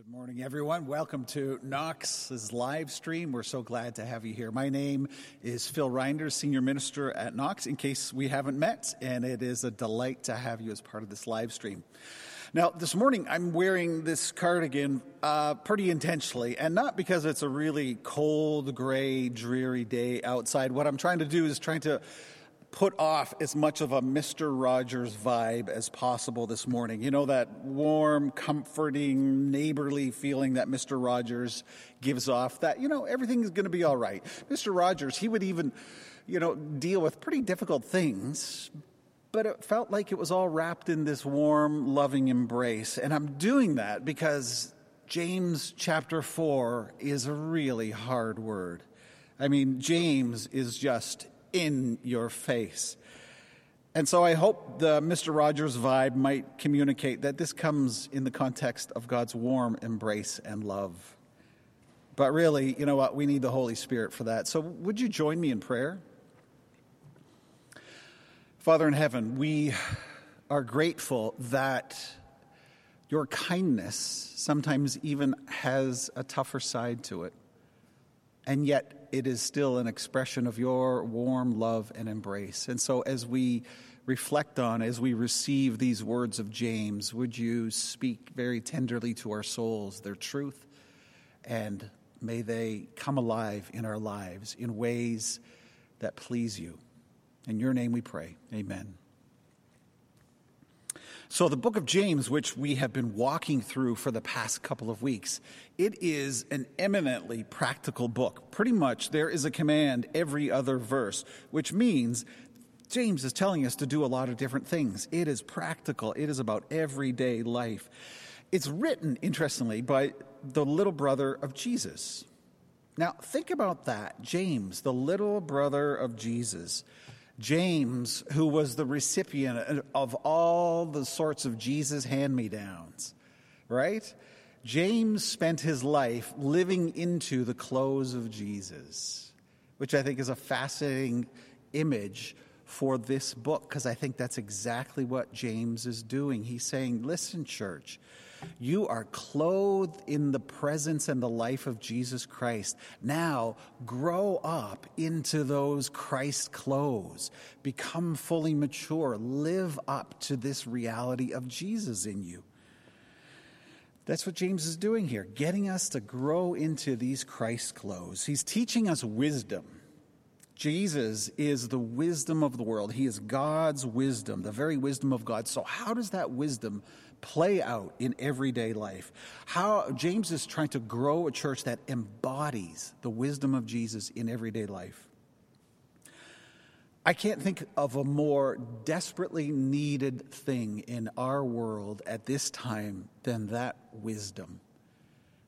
Good morning, everyone. Welcome to Knox's live stream. We're so glad to have you here. My name is Phil Reinders, Senior Minister at Knox, in case we haven't met, and it is a delight to have you as part of this live stream. Now, this morning I'm wearing this cardigan uh, pretty intentionally, and not because it's a really cold, gray, dreary day outside. What I'm trying to do is trying to put off as much of a Mr. Rogers vibe as possible this morning. You know, that warm, comforting, neighborly feeling that Mr. Rogers gives off, that, you know, everything is going to be all right. Mr. Rogers, he would even, you know, deal with pretty difficult things, but it felt like it was all wrapped in this warm, loving embrace. And I'm doing that because James chapter 4 is a really hard word. I mean, James is just in your face. And so I hope the Mr. Rogers vibe might communicate that this comes in the context of God's warm embrace and love. But really, you know what? We need the Holy Spirit for that. So would you join me in prayer? Father in heaven, we are grateful that your kindness sometimes even has a tougher side to it. And yet, it is still an expression of your warm love and embrace. And so, as we reflect on, as we receive these words of James, would you speak very tenderly to our souls their truth, and may they come alive in our lives in ways that please you. In your name we pray. Amen. So, the book of James, which we have been walking through for the past couple of weeks, it is an eminently practical book. Pretty much, there is a command every other verse, which means James is telling us to do a lot of different things. It is practical, it is about everyday life. It's written, interestingly, by the little brother of Jesus. Now, think about that. James, the little brother of Jesus. James, who was the recipient of all the sorts of Jesus hand me downs, right? James spent his life living into the clothes of Jesus, which I think is a fascinating image for this book because I think that's exactly what James is doing. He's saying, Listen, church, you are clothed in the presence and the life of Jesus Christ. Now grow up into those Christ clothes. Become fully mature. Live up to this reality of Jesus in you. That's what James is doing here, getting us to grow into these Christ clothes. He's teaching us wisdom. Jesus is the wisdom of the world. He is God's wisdom, the very wisdom of God. So, how does that wisdom play out in everyday life. How James is trying to grow a church that embodies the wisdom of Jesus in everyday life. I can't think of a more desperately needed thing in our world at this time than that wisdom.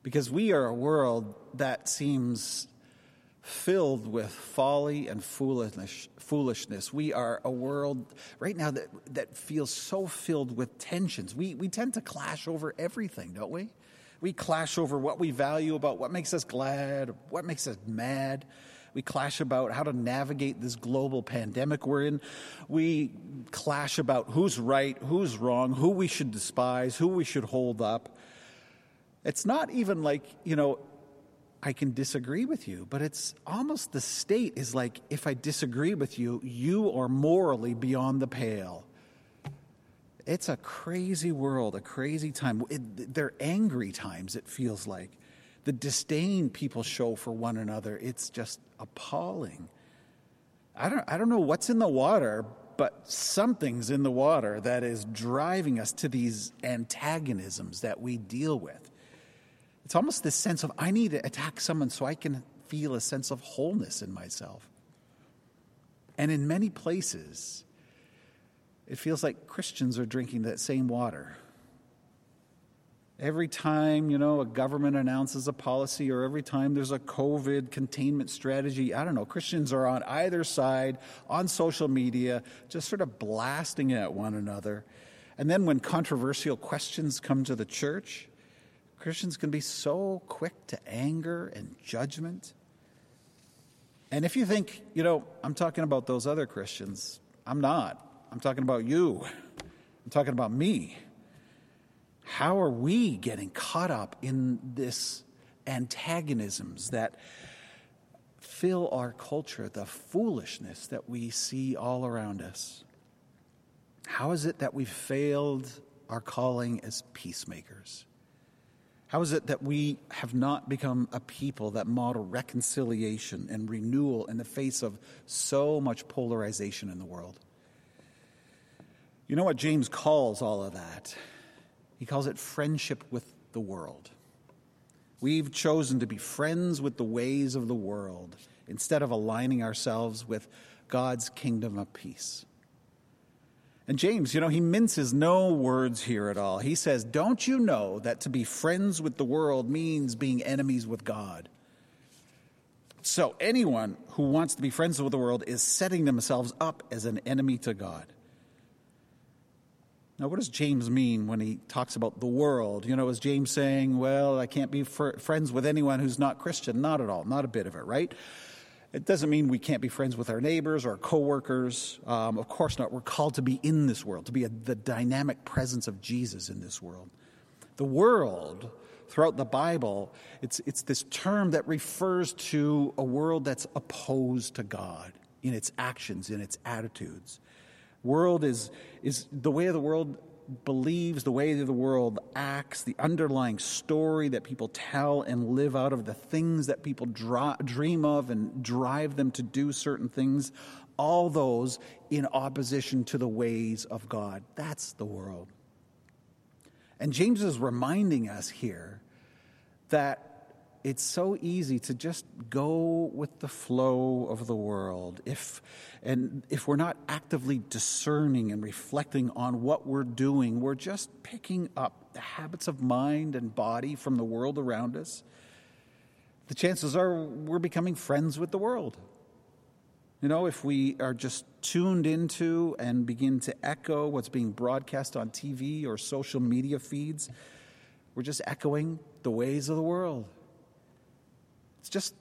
Because we are a world that seems filled with folly and foolishness. foolishness. We are a world right now that, that feels so filled with tensions. We, we tend to clash over everything, don't we? We clash over what we value about what makes us glad, what makes us mad. We clash about how to navigate this global pandemic we're in. We clash about who's right, who's wrong, who we should despise, who we should hold up. It's not even like, you know, I can disagree with you, but it's almost the state is like if I disagree with you, you are morally beyond the pale. It's a crazy world, a crazy time. It, they're angry times, it feels like. The disdain people show for one another, it's just appalling. I don't, I don't know what's in the water, but something's in the water that is driving us to these antagonisms that we deal with. It's almost this sense of I need to attack someone so I can feel a sense of wholeness in myself. And in many places, it feels like Christians are drinking that same water. Every time, you know, a government announces a policy or every time there's a COVID containment strategy, I don't know, Christians are on either side on social media, just sort of blasting at one another. And then when controversial questions come to the church, Christians can be so quick to anger and judgment. And if you think, you know, I'm talking about those other Christians, I'm not. I'm talking about you. I'm talking about me. How are we getting caught up in this antagonisms that fill our culture, the foolishness that we see all around us? How is it that we've failed our calling as peacemakers? How is it that we have not become a people that model reconciliation and renewal in the face of so much polarization in the world? You know what James calls all of that? He calls it friendship with the world. We've chosen to be friends with the ways of the world instead of aligning ourselves with God's kingdom of peace. And James, you know, he minces no words here at all. He says, Don't you know that to be friends with the world means being enemies with God? So anyone who wants to be friends with the world is setting themselves up as an enemy to God. Now, what does James mean when he talks about the world? You know, is James saying, well, I can't be fr- friends with anyone who's not Christian? Not at all, not a bit of it, right? It doesn't mean we can't be friends with our neighbors or coworkers. Um, of course not. We're called to be in this world, to be a, the dynamic presence of Jesus in this world. The world, throughout the Bible, it's, it's this term that refers to a world that's opposed to God in its actions, in its attitudes. World is, is the way of the world believes, the way that the world acts, the underlying story that people tell and live out of, the things that people draw, dream of and drive them to do certain things, all those in opposition to the ways of God. That's the world. And James is reminding us here that it's so easy to just go with the flow of the world. If and if we're not actively discerning and reflecting on what we're doing we're just picking up the habits of mind and body from the world around us the chances are we're becoming friends with the world. You know if we are just tuned into and begin to echo what's being broadcast on TV or social media feeds we're just echoing the ways of the world it's just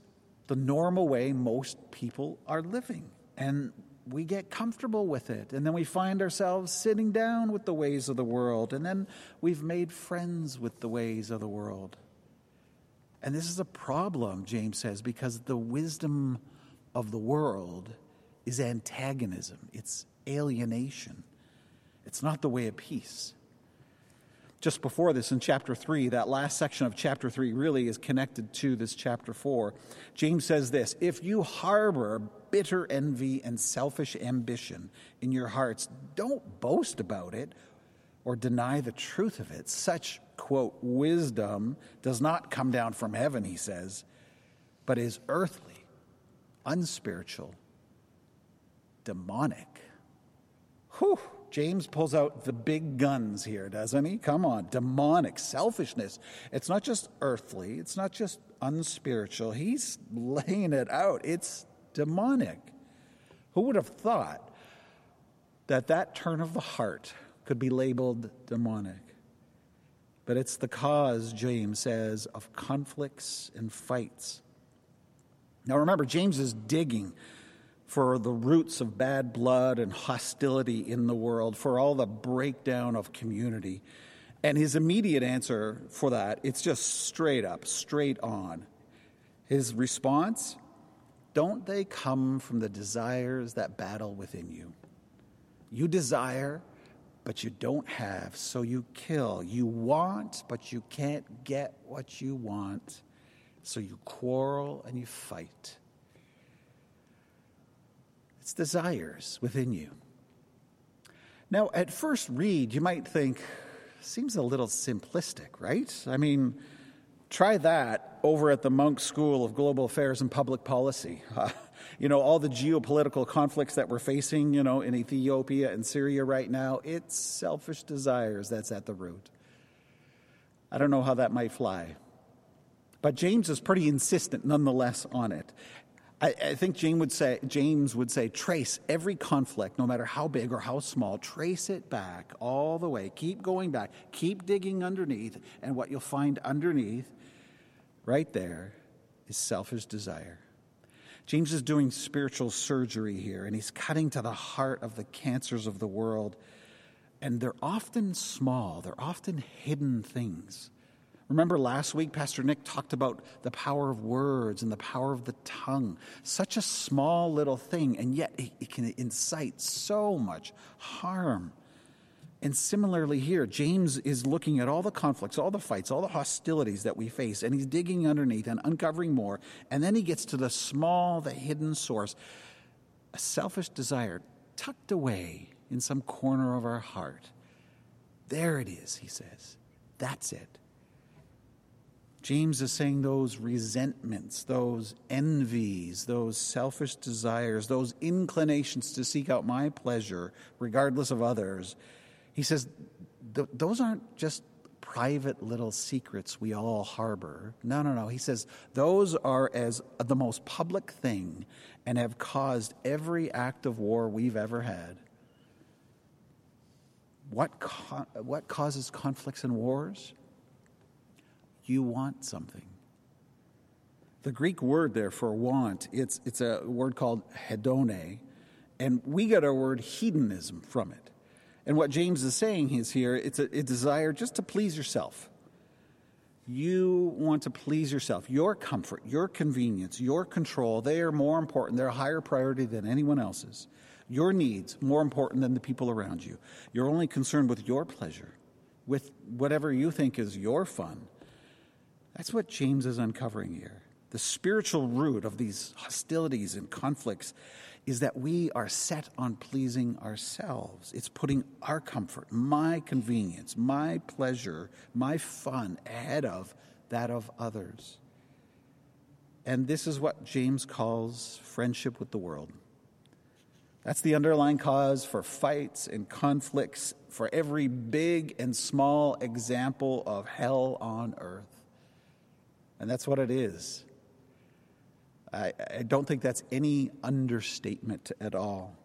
the normal way most people are living. And we get comfortable with it. And then we find ourselves sitting down with the ways of the world. And then we've made friends with the ways of the world. And this is a problem, James says, because the wisdom of the world is antagonism, it's alienation. It's not the way of peace just before this in chapter 3, that last section of chapter 3 really is connected to this chapter 4. James says this If you harbor bitter envy and selfish ambition in your hearts, don't boast about it or deny the truth of it. Such, quote, wisdom does not come down from heaven, he says, but is earthly, unspiritual, demonic. Whew. James pulls out the big guns here, doesn't he? Come on, demonic selfishness. It's not just earthly, it's not just unspiritual. He's laying it out. It's demonic. Who would have thought that that turn of the heart could be labeled demonic? But it's the cause, James says, of conflicts and fights. Now remember, James is digging for the roots of bad blood and hostility in the world, for all the breakdown of community. And his immediate answer for that, it's just straight up, straight on. His response, don't they come from the desires that battle within you? You desire, but you don't have, so you kill. You want, but you can't get what you want, so you quarrel and you fight. It's desires within you. Now, at first read, you might think, seems a little simplistic, right? I mean, try that over at the Munk School of Global Affairs and Public Policy. You know, all the geopolitical conflicts that we're facing, you know, in Ethiopia and Syria right now, it's selfish desires that's at the root. I don't know how that might fly. But James is pretty insistent nonetheless on it. I, I, think James would say James would say trace every conflict, no matter how big or how small, trace it back all the way. Keep going back. Keep digging underneath, and what you'll find underneath, right there, is selfish desire. James is doing spiritual surgery here, and he's cutting to the heart of the cancers of the world. And they're often small, they're often hidden things. Remember last week, Pastor Nick talked about the power of words and the power of the tongue. Such a small little thing, and yet it, it can incite so much harm. And similarly, here, James is looking at all the conflicts, all the fights, all the hostilities that we face, and he's digging underneath and uncovering more. And then he gets to the small, the hidden source a selfish desire tucked away in some corner of our heart. There it is, he says. That's it. James is saying those resentments, those envies, those selfish desires, those inclinations to seek out my pleasure, regardless of others. He says those aren't just private little secrets we all harbor. No, no, no. He says those are as uh, the most public thing and have caused every act of war we've ever had. What, co- what causes conflicts and wars? You want something. The Greek word there for want, it's, it's a word called hedone, and we get our word hedonism from it. And what James is saying is here, it's a, a desire just to please yourself. You want to please yourself. Your comfort, your convenience, your control, they are more important. They're a higher priority than anyone else's. Your needs, more important than the people around you. You're only concerned with your pleasure, with whatever you think is your fun. That's what James is uncovering here. The spiritual root of these hostilities and conflicts is that we are set on pleasing ourselves. It's putting our comfort, my convenience, my pleasure, my fun ahead of that of others. And this is what James calls friendship with the world. That's the underlying cause for fights and conflicts, for every big and small example of hell on earth. And that's what it is. I, I don't think that's any understatement at all.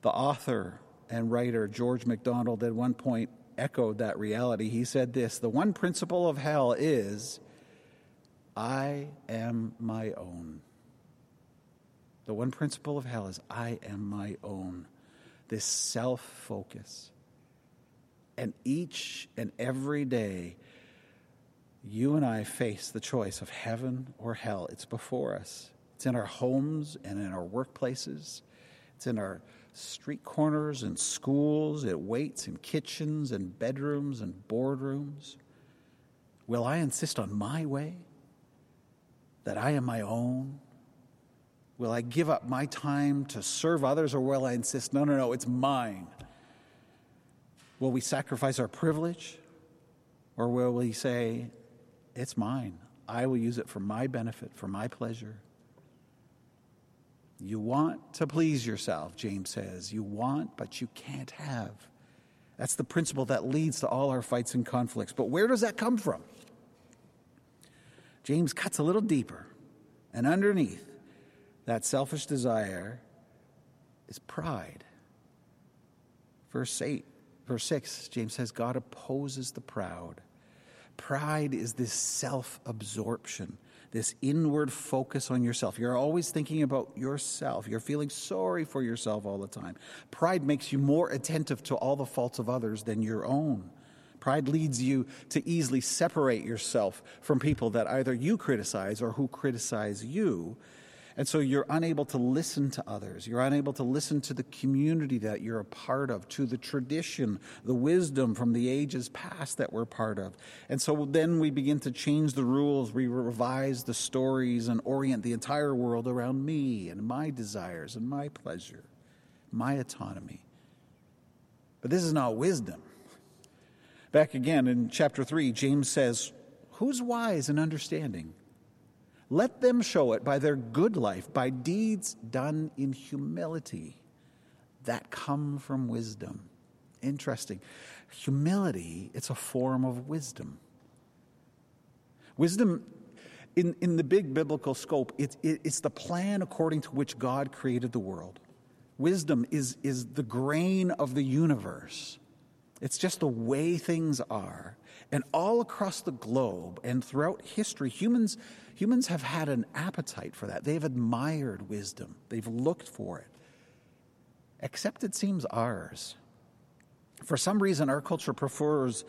The author and writer George MacDonald at one point echoed that reality. He said this The one principle of hell is, I am my own. The one principle of hell is, I am my own. This self focus. And each and every day, you and I face the choice of heaven or hell. It's before us. It's in our homes and in our workplaces. It's in our street corners and schools. It waits in kitchens and bedrooms and boardrooms. Will I insist on my way? That I am my own? Will I give up my time to serve others or will I insist, no, no, no, it's mine? Will we sacrifice our privilege? Or will we say, it's mine. I will use it for my benefit, for my pleasure. You want to please yourself, James says. You want, but you can't have. That's the principle that leads to all our fights and conflicts. But where does that come from? James cuts a little deeper. And underneath that selfish desire is pride. Verse 8, verse 6, James says, God opposes the proud Pride is this self absorption, this inward focus on yourself. You're always thinking about yourself. You're feeling sorry for yourself all the time. Pride makes you more attentive to all the faults of others than your own. Pride leads you to easily separate yourself from people that either you criticize or who criticize you and so you're unable to listen to others. You're unable to listen to the community that you're a part of, to the tradition, the wisdom from the ages past that we're part of. And so then we begin to change the rules, we revise the stories, and orient the entire world around me and my desires and my pleasure, my autonomy. But this is not wisdom. Back again in chapter 3, James says, Who's wise and understanding? Let them show it by their good life, by deeds done in humility that come from wisdom. Interesting. Humility, it's a form of wisdom. Wisdom, in, in the big biblical scope, it, it, it's the plan according to which God created the world. Wisdom is, is the grain of the universe. It's just the way things are. And all across the globe and throughout history, humans Humans have had an appetite for that. They've admired wisdom, they've looked for it. Except it seems ours. For some reason, our culture prefers,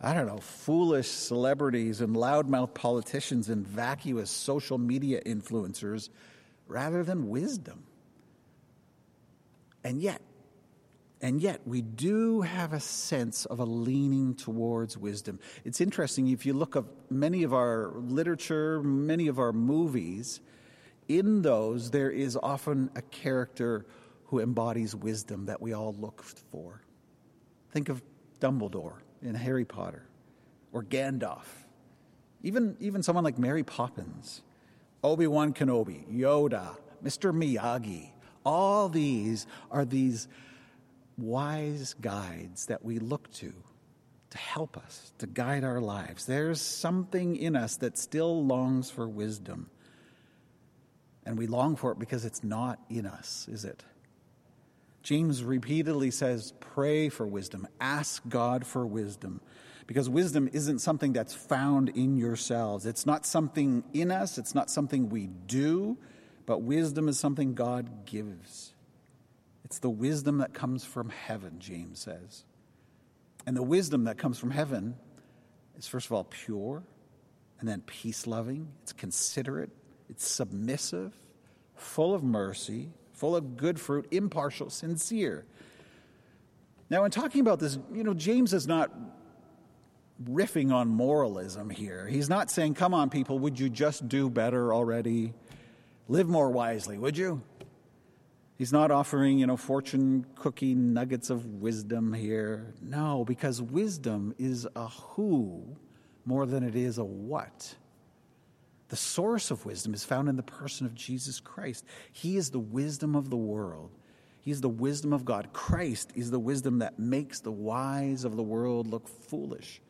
I don't know, foolish celebrities and loudmouth politicians and vacuous social media influencers rather than wisdom. And yet, and yet, we do have a sense of a leaning towards wisdom. It's interesting, if you look at many of our literature, many of our movies, in those, there is often a character who embodies wisdom that we all look for. Think of Dumbledore in Harry Potter, or Gandalf, even, even someone like Mary Poppins, Obi Wan Kenobi, Yoda, Mr. Miyagi. All these are these wise guides that we look to to help us, to guide our lives. There's something in us that still longs for wisdom. And we long for it because it's not in us, is it? James repeatedly says, Pray for wisdom, ask God for wisdom. Because wisdom isn't something that's found in yourselves. It's not something in us, it's not something we do, but wisdom is something God gives. It's the wisdom that comes from heaven, James says. And the wisdom that comes from heaven is, first of all, pure, and then peace loving, it's considerate, it's submissive, full of mercy, full of good fruit, impartial, sincere. Now, in talking about this, you know, James is not riffing on moralism here. He's not saying, come on, people, would you just do better already? Live more wisely, would you? He's not offering, you know, fortune cookie nuggets of wisdom here. No, because wisdom is a who more than it is a what. The source of wisdom is found in the person of Jesus Christ. He is the wisdom of the world. He is the wisdom of God. Christ is the wisdom that makes the wise of the world look foolish.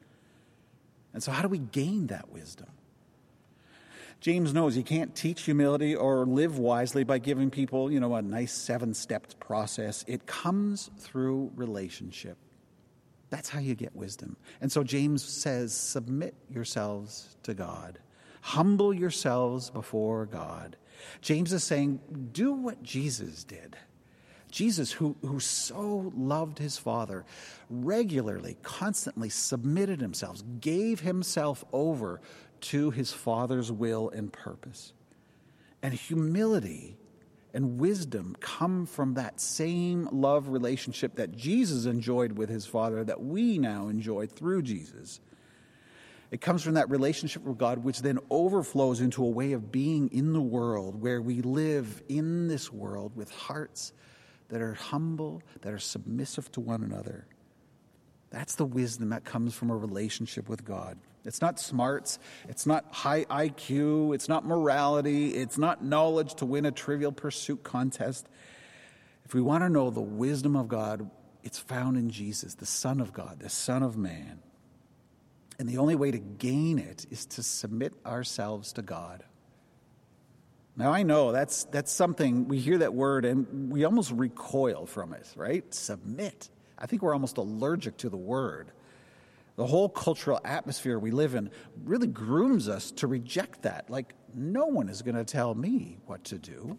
And so, how do we gain that wisdom? James knows you can't teach humility or live wisely by giving people, you know, a nice seven stepped process. It comes through relationship. That's how you get wisdom. And so James says, submit yourselves to God. Humble yourselves before God. James is saying, do what Jesus did. Jesus, who, who so loved his Father, regularly, constantly submitted himself, gave himself over to his Father's will and purpose. And humility and wisdom come from that same love relationship that Jesus enjoyed with his Father, that we now enjoy through Jesus. It comes from that relationship with God, which then overflows into a way of being in the world where we live in this world with hearts that are humble, that are submissive to one another. That's the wisdom that comes from a relationship with God. It's not smarts, it's not high IQ, it's not morality, it's not knowledge to win a trivial pursuit contest. If we want to know the wisdom of God, it's found in Jesus, the Son of God, the Son of Man. And the only way to gain it is to submit ourselves to God. Now, I know that's, that's something, we hear that word and we almost recoil from it, right? Submit. I think we're almost allergic to the word. The whole cultural atmosphere we live in really grooms us to reject that. Like, no one is going to tell me what to do.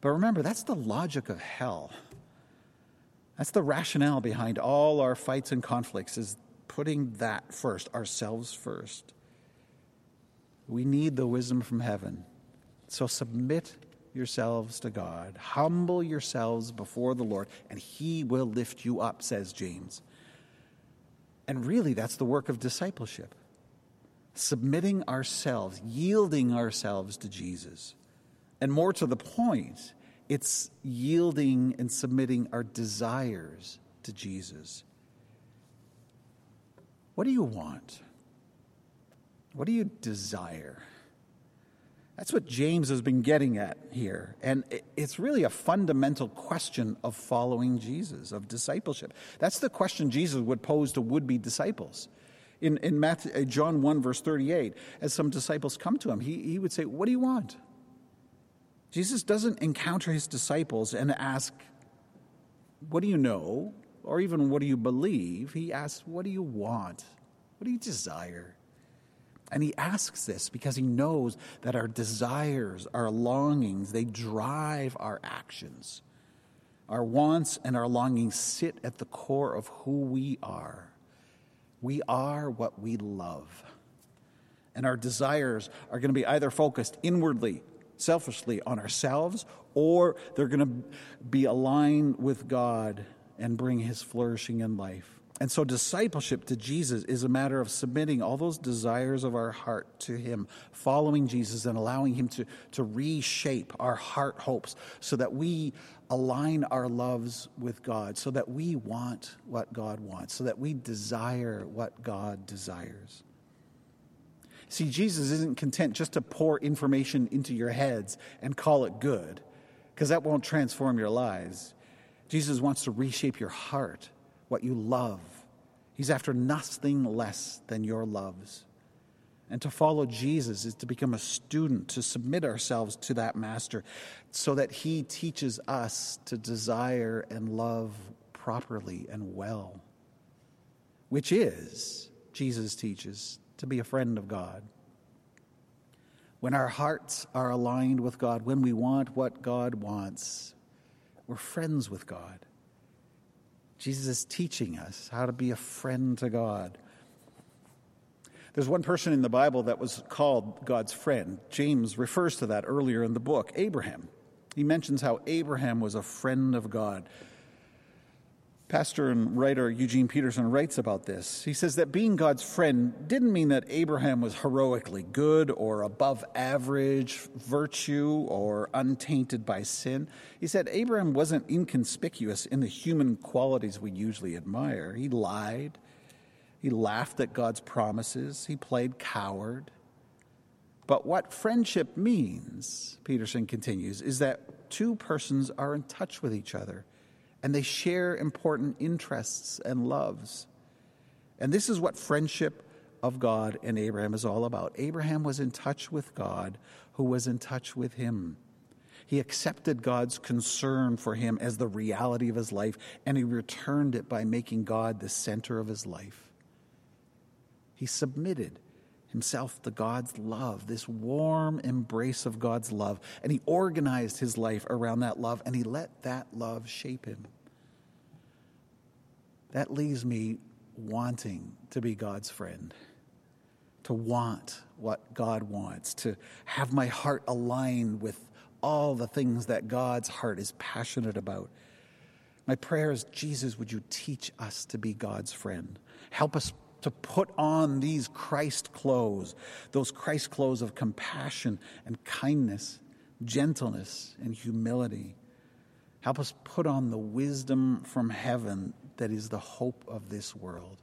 But remember, that's the logic of hell. That's the rationale behind all our fights and conflicts is putting that first, ourselves first. We need the wisdom from heaven. So submit yourselves to God, humble yourselves before the Lord, and He will lift you up, says James. And really, that's the work of discipleship submitting ourselves, yielding ourselves to Jesus. And more to the point, it's yielding and submitting our desires to Jesus. What do you want? What do you desire? That's what James has been getting at here. And it's really a fundamental question of following Jesus, of discipleship. That's the question Jesus would pose to would be disciples. In, in Matthew, uh, John 1, verse 38, as some disciples come to him, he, he would say, What do you want? Jesus doesn't encounter his disciples and ask, What do you know? or even what do you believe? He asks, What do you want? What do you desire? And he asks this because he knows that our desires, our longings, they drive our actions. Our wants and our longings sit at the core of who we are. We are what we love. And our desires are going to be either focused inwardly, selfishly on ourselves, or they're going to be aligned with God and bring His flourishing in life. And so, discipleship to Jesus is a matter of submitting all those desires of our heart to Him, following Jesus and allowing Him to, to reshape our heart hopes so that we align our loves with God, so that we want what God wants, so that we desire what God desires. See, Jesus isn't content just to pour information into your heads and call it good, because that won't transform your lives. Jesus wants to reshape your heart what you love. He's after nothing less than your loves. And to follow Jesus is to become a student, to submit ourselves to that master so that he teaches us to desire and love properly and well, which is, Jesus teaches, to be a friend of God. When our hearts are aligned with God, when we want what God wants, we're friends with God. Jesus is teaching us how to be a friend to God. There's one person in the Bible that was called God's friend. James refers to that earlier in the book Abraham. He mentions how Abraham was a friend of God. Pastor and writer Eugene Peterson writes about this. He says that being God's friend didn't mean that Abraham was heroically good or above average virtue or untainted by sin. He said Abraham wasn't inconspicuous in the human qualities we usually admire. He lied, he laughed at God's promises, he played coward. But what friendship means, Peterson continues, is that two persons are in touch with each other and they share important interests and loves. And this is what friendship of God and Abraham is all about. Abraham was in touch with God, who was in touch with him. He accepted God's concern for him as the reality of his life, and he returned it by making God the center of his life. He submitted himself to God's love, this warm embrace of God's love. And he organized his life around that love and he let that love shape him. That leaves me wanting to be God's friend, to want what God wants, to have my heart aligned with all the things that God's heart is passionate about. My prayer is, Jesus, would you teach us to be God's friend? Help us to put on these Christ clothes, those Christ clothes of compassion and kindness, gentleness and humility. Help us put on the wisdom from heaven that is the hope of this world.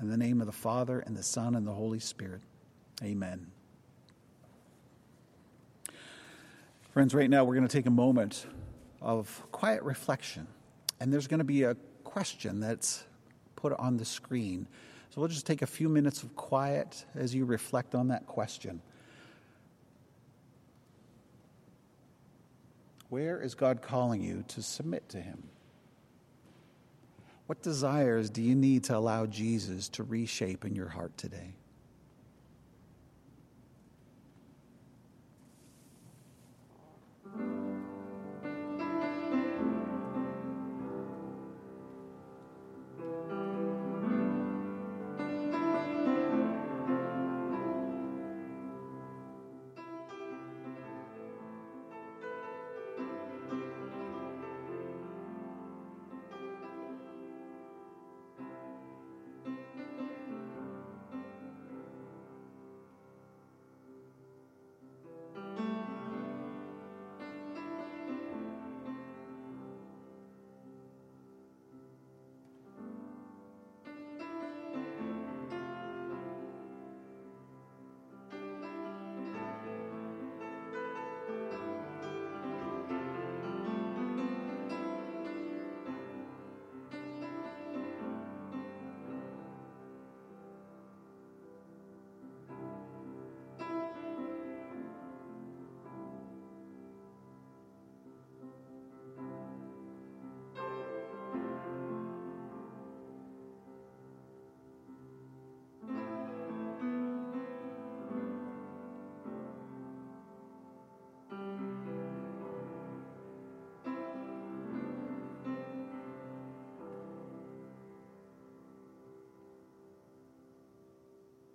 In the name of the Father, and the Son, and the Holy Spirit. Amen. Friends, right now we're going to take a moment of quiet reflection. And there's going to be a question that's put on the screen. So we'll just take a few minutes of quiet as you reflect on that question. Where is God calling you to submit to Him? What desires do you need to allow Jesus to reshape in your heart today?